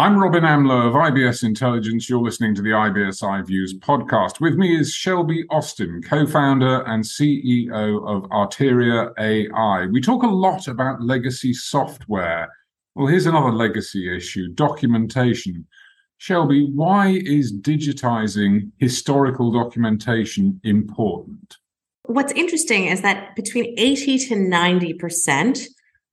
I'm Robin Amlôt of IBS Intelligence. You're listening to the IBS iViews podcast. With me is Shelby Austin, co founder and CEO of Arteria AI. We talk a lot about legacy software. Well, here's another legacy issue documentation. Shelby, why is digitizing historical documentation important? What's interesting is that between 80 to 90%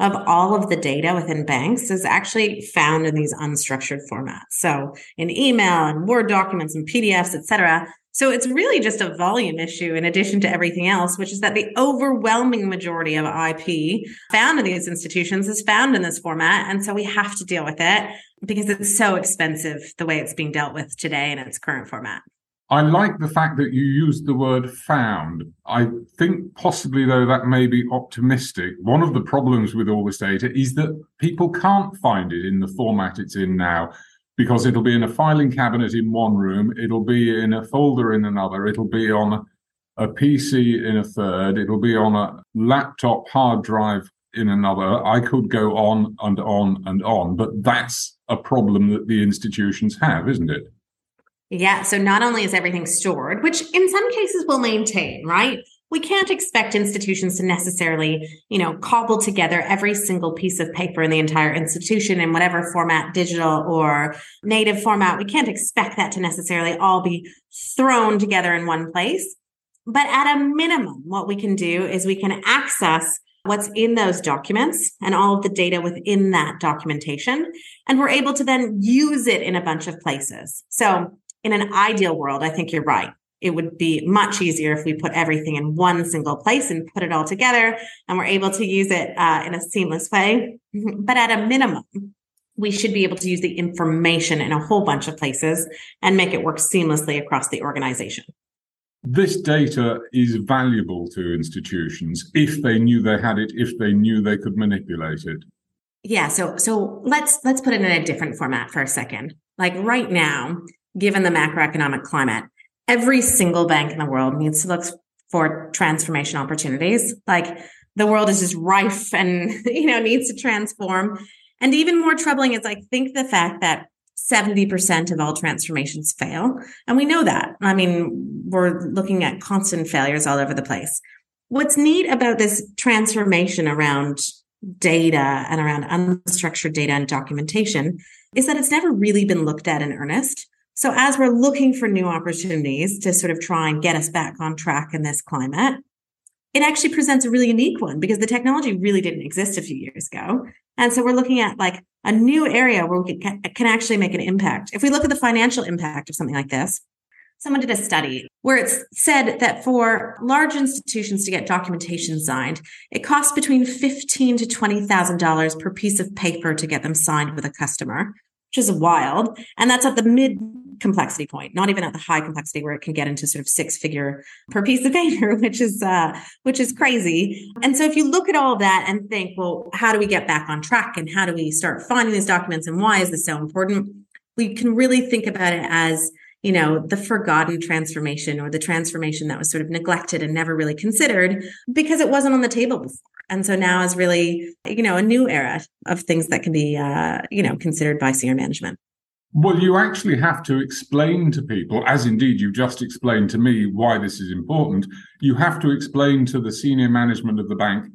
of all of the data within banks is actually found in these unstructured formats. So in email and Word documents and PDFs, et cetera. So it's really just a volume issue in addition to everything else, which is that the overwhelming majority of IP found in these institutions is found in this format. And so we have to deal with it because it's so expensive the way it's being dealt with today in its current format. I like the fact that you used the word found. I think possibly, though, that may be optimistic. One of the problems with all this data is that people can't find it in the format it's in now because it'll be in a filing cabinet in one room, it'll be in a folder in another, it'll be on a PC in a third, it'll be on a laptop hard drive in another. I could go on and on and on, but that's a problem that the institutions have, isn't it? Yeah. So not only is everything stored, which in some cases will maintain, right? We can't expect institutions to necessarily, you know, cobble together every single piece of paper in the entire institution in whatever format, digital or native format. We can't expect that to necessarily all be thrown together in one place. But at a minimum, what we can do is we can access what's in those documents and all of the data within that documentation. And we're able to then use it in a bunch of places. So in an ideal world, I think you're right. It would be much easier if we put everything in one single place and put it all together and we're able to use it uh, in a seamless way. But at a minimum, we should be able to use the information in a whole bunch of places and make it work seamlessly across the organization. This data is valuable to institutions if they knew they had it, if they knew they could manipulate it. Yeah, so so let's let's put it in a different format for a second. Like right now, given the macroeconomic climate, every single bank in the world needs to look for transformation opportunities. Like the world is just rife and, you know, needs to transform. And even more troubling is I think the fact that 70% of all transformations fail. And we know that. I mean, we're looking at constant failures all over the place. What's neat about this transformation around data and around unstructured data and documentation is that it's never really been looked at in earnest. So as we're looking for new opportunities to sort of try and get us back on track in this climate, it actually presents a really unique one because the technology really didn't exist a few years ago. And so we're looking at like a new area where we can, actually make an impact. If we look at the financial impact of something like this, someone did a study where it's said that for large institutions to get documentation signed, it costs between fifteen to twenty thousand dollars per piece of paper to get them signed with a customer, which is wild. And that's at the mid complexity point, not even at the high complexity where it can get into sort of six figure per piece of paper, which is uh, which is crazy. And so if you look at all that and think, well, how do we get back on track and how do we start finding these documents and why is this so important? We can really think about it as you know, the forgotten transformation or the transformation that was sort of neglected and never really considered because it wasn't on the table before. And so now is really, you know, a new era of things that can be, uh, you know, considered by senior management. Well, you actually have to explain to people, as indeed you just explained to me why this is important. You have to explain to the senior management of the bank,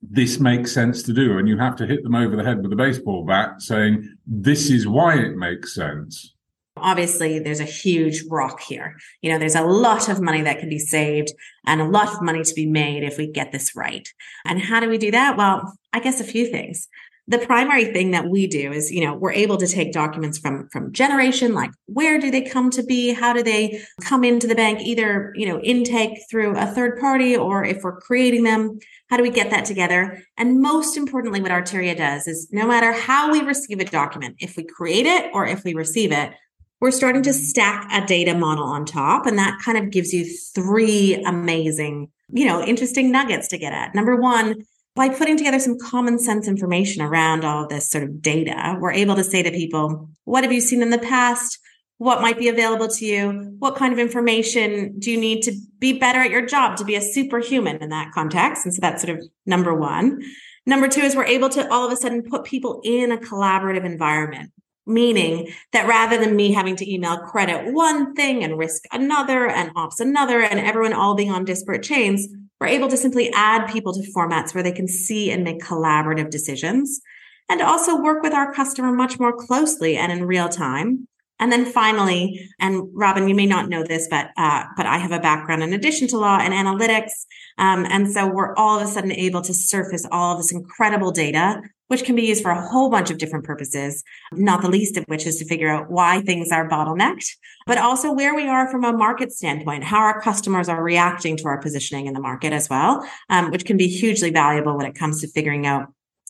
this makes sense to do. And you have to hit them over the head with a baseball bat saying, this is why it makes sense. Obviously, there's a huge rock here. You know, there's a lot of money that can be saved and a lot of money to be made if we get this right. And how do we do that? Well, I guess a few things the primary thing that we do is you know we're able to take documents from from generation like where do they come to be? How do they come into the bank either you know intake through a third party or if we're creating them how do we get that together? And most importantly what arteria does is no matter how we receive a document if we create it or if we receive it we're starting to stack a data model on top and that kind of gives you three amazing you know interesting nuggets to get at. Number one by putting together some common sense information around all of this sort of data, we're able to say to people, what have you seen in the past? What might be available to you? What kind of information do you need to be better at your job, to be a superhuman in that context? And so that's sort of number one. Number two is we're able to all of a sudden put people in a collaborative environment meaning that rather than me having to email credit one thing and risk another and ops another and everyone all being on disparate chains, we're able to simply add people to formats where they can see and make collaborative decisions and also work with our customer much more closely and in real time. And then finally, and Robin, you may not know this, but uh, but I have a background in addition to law and analytics, um, and so we're all of a sudden able to surface all of this incredible data which can be used for a whole bunch of different purposes, not the least of which is to figure out why things are bottlenecked, but also where we are from a market standpoint, how our customers are reacting to our positioning in the market as well, um, which can be hugely valuable when it comes to figuring out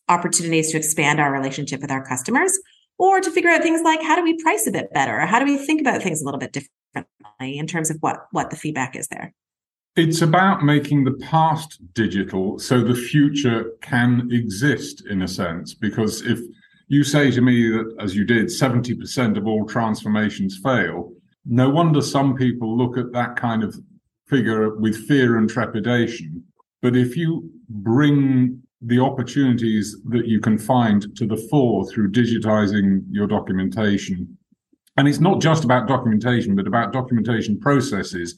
opportunities to expand our relationship with our customers or to figure out things like how do we price a bit better how do we think about things a little bit differently in terms of what what the feedback is there it's about making the past digital so the future can exist in a sense. Because if you say to me that, as you did, 70% of all transformations fail, no wonder some people look at that kind of figure with fear and trepidation. But if you bring the opportunities that you can find to the fore through digitizing your documentation, and it's not just about documentation, but about documentation processes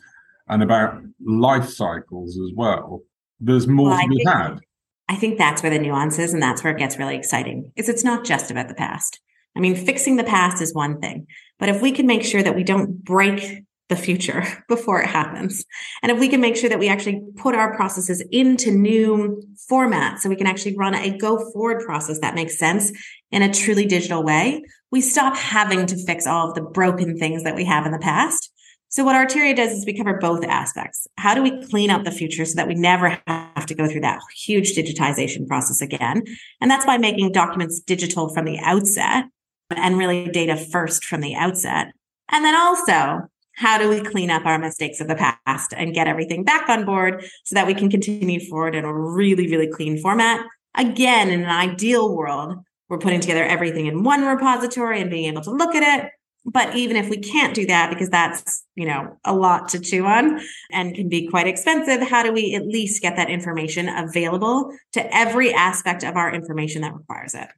and about life cycles as well. There's more well, to be had. I think that's where the nuance is, and that's where it gets really exciting. Is it's not just about the past. I mean, fixing the past is one thing, but if we can make sure that we don't break the future before it happens, and if we can make sure that we actually put our processes into new formats, so we can actually run a go forward process that makes sense in a truly digital way, we stop having to fix all of the broken things that we have in the past so what Arteria does is we cover both aspects. How do we clean up the future so that we never have to go through that huge digitization process again? And that's by making documents digital from the outset and really data first from the outset. And then also, how do we clean up our mistakes of the past and get everything back on board so that we can continue forward in a really, really clean format? Again, in an ideal world, we're putting together everything in one repository and being able to look at it but even if we can't do that, because that's, you know, a lot to chew on and can be quite expensive, how do we at least get that information available to every aspect of our information that requires it?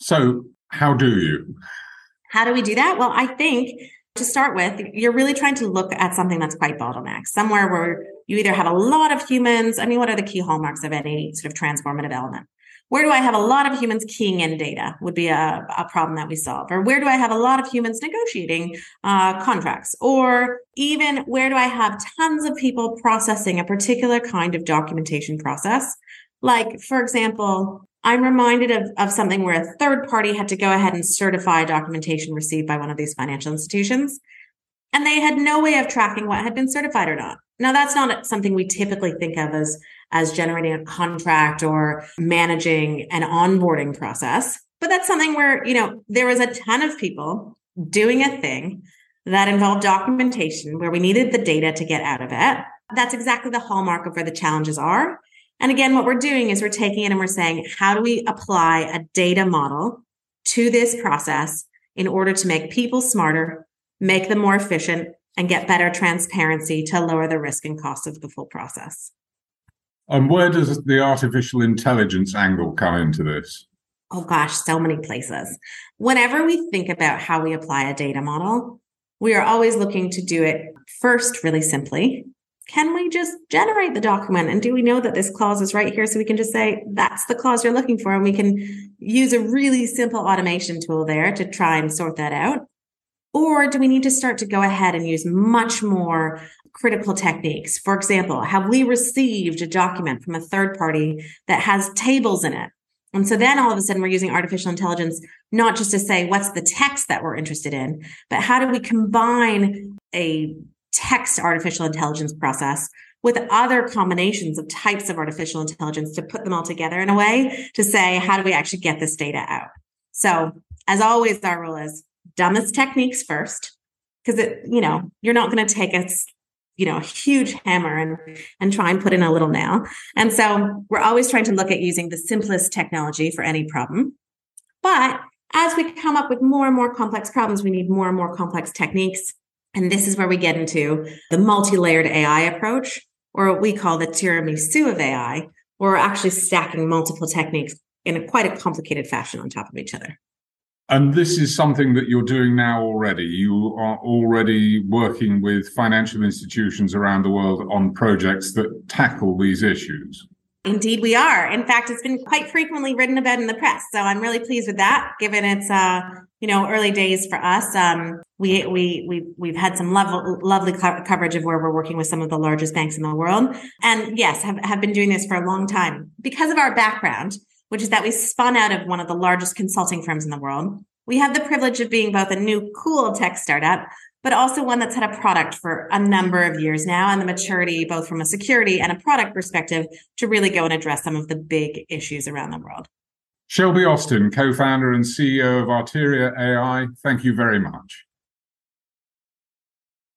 So, how do you? How do we do that? Well, I think to start with, you're really trying to look at something that's quite bottleneck, somewhere where you either have a lot of humans. I mean, what are the key hallmarks of any sort of transformative element? where do I have a lot of humans keying in data would be a, a problem that we solve. Or where do I have a lot of humans negotiating uh, contracts? Or even where do I have tons of people processing a particular kind of documentation process? Like, for example, I'm reminded of, of something where a third party had to go ahead and certify documentation received by one of these financial institutions. And they had no way of tracking what had been certified or not. Now, that's not something we typically think of as as generating a contract or managing an onboarding process. But that's something where, you know, there was a ton of people doing a thing that involved documentation where we needed the data to get out of it. That's exactly the hallmark of where the challenges are. And again, what we're doing is we're taking it and we're saying, how do we apply a data model to this process in order to make people smarter, make them more efficient, and get better transparency to lower the risk and cost of the full process? And where does the artificial intelligence angle come into this? Oh gosh, so many places. Whenever we think about how we apply a data model, we are always looking to do it first really simply. Can we just generate the document? And do we know that this clause is right here? So we can just say, that's the clause you're looking for. And we can use a really simple automation tool there to try and sort that out. Or do we need to start to go ahead and use much more critical techniques? For example, have we received a document from a third party that has tables in it? And so then all of a sudden we're using artificial intelligence, not just to say what's the text that we're interested in, but how do we combine a text artificial intelligence process with other combinations of types of artificial intelligence to put them all together in a way to say, how do we actually get this data out? So as always, our rule is dumbest techniques first because it you know you're not going to take a you know a huge hammer and and try and put in a little nail. And so we're always trying to look at using the simplest technology for any problem. But as we come up with more and more complex problems we need more and more complex techniques and this is where we get into the multi-layered ai approach or what we call the tiramisu of ai where we're actually stacking multiple techniques in a quite a complicated fashion on top of each other And this is something that you're doing now already. You are already working with financial institutions around the world on projects that tackle these issues. Indeed, we are. In fact, it's been quite frequently written about in the press. So I'm really pleased with that, given it's uh, you know early days for us. Um, we we we we've had some level, lovely co- coverage of where we're working with some of the largest banks in the world, and yes, have have been doing this for a long time because of our background, which is that we spun out of one of the largest consulting firms in the world. We have the privilege of being both a new cool tech startup, but also one that's had a product for a number of years now and the maturity, both from a security and a product perspective, to really go and address some of the big issues around the world. Shelby Austin, co founder and CEO of Arteria AI, thank you very much.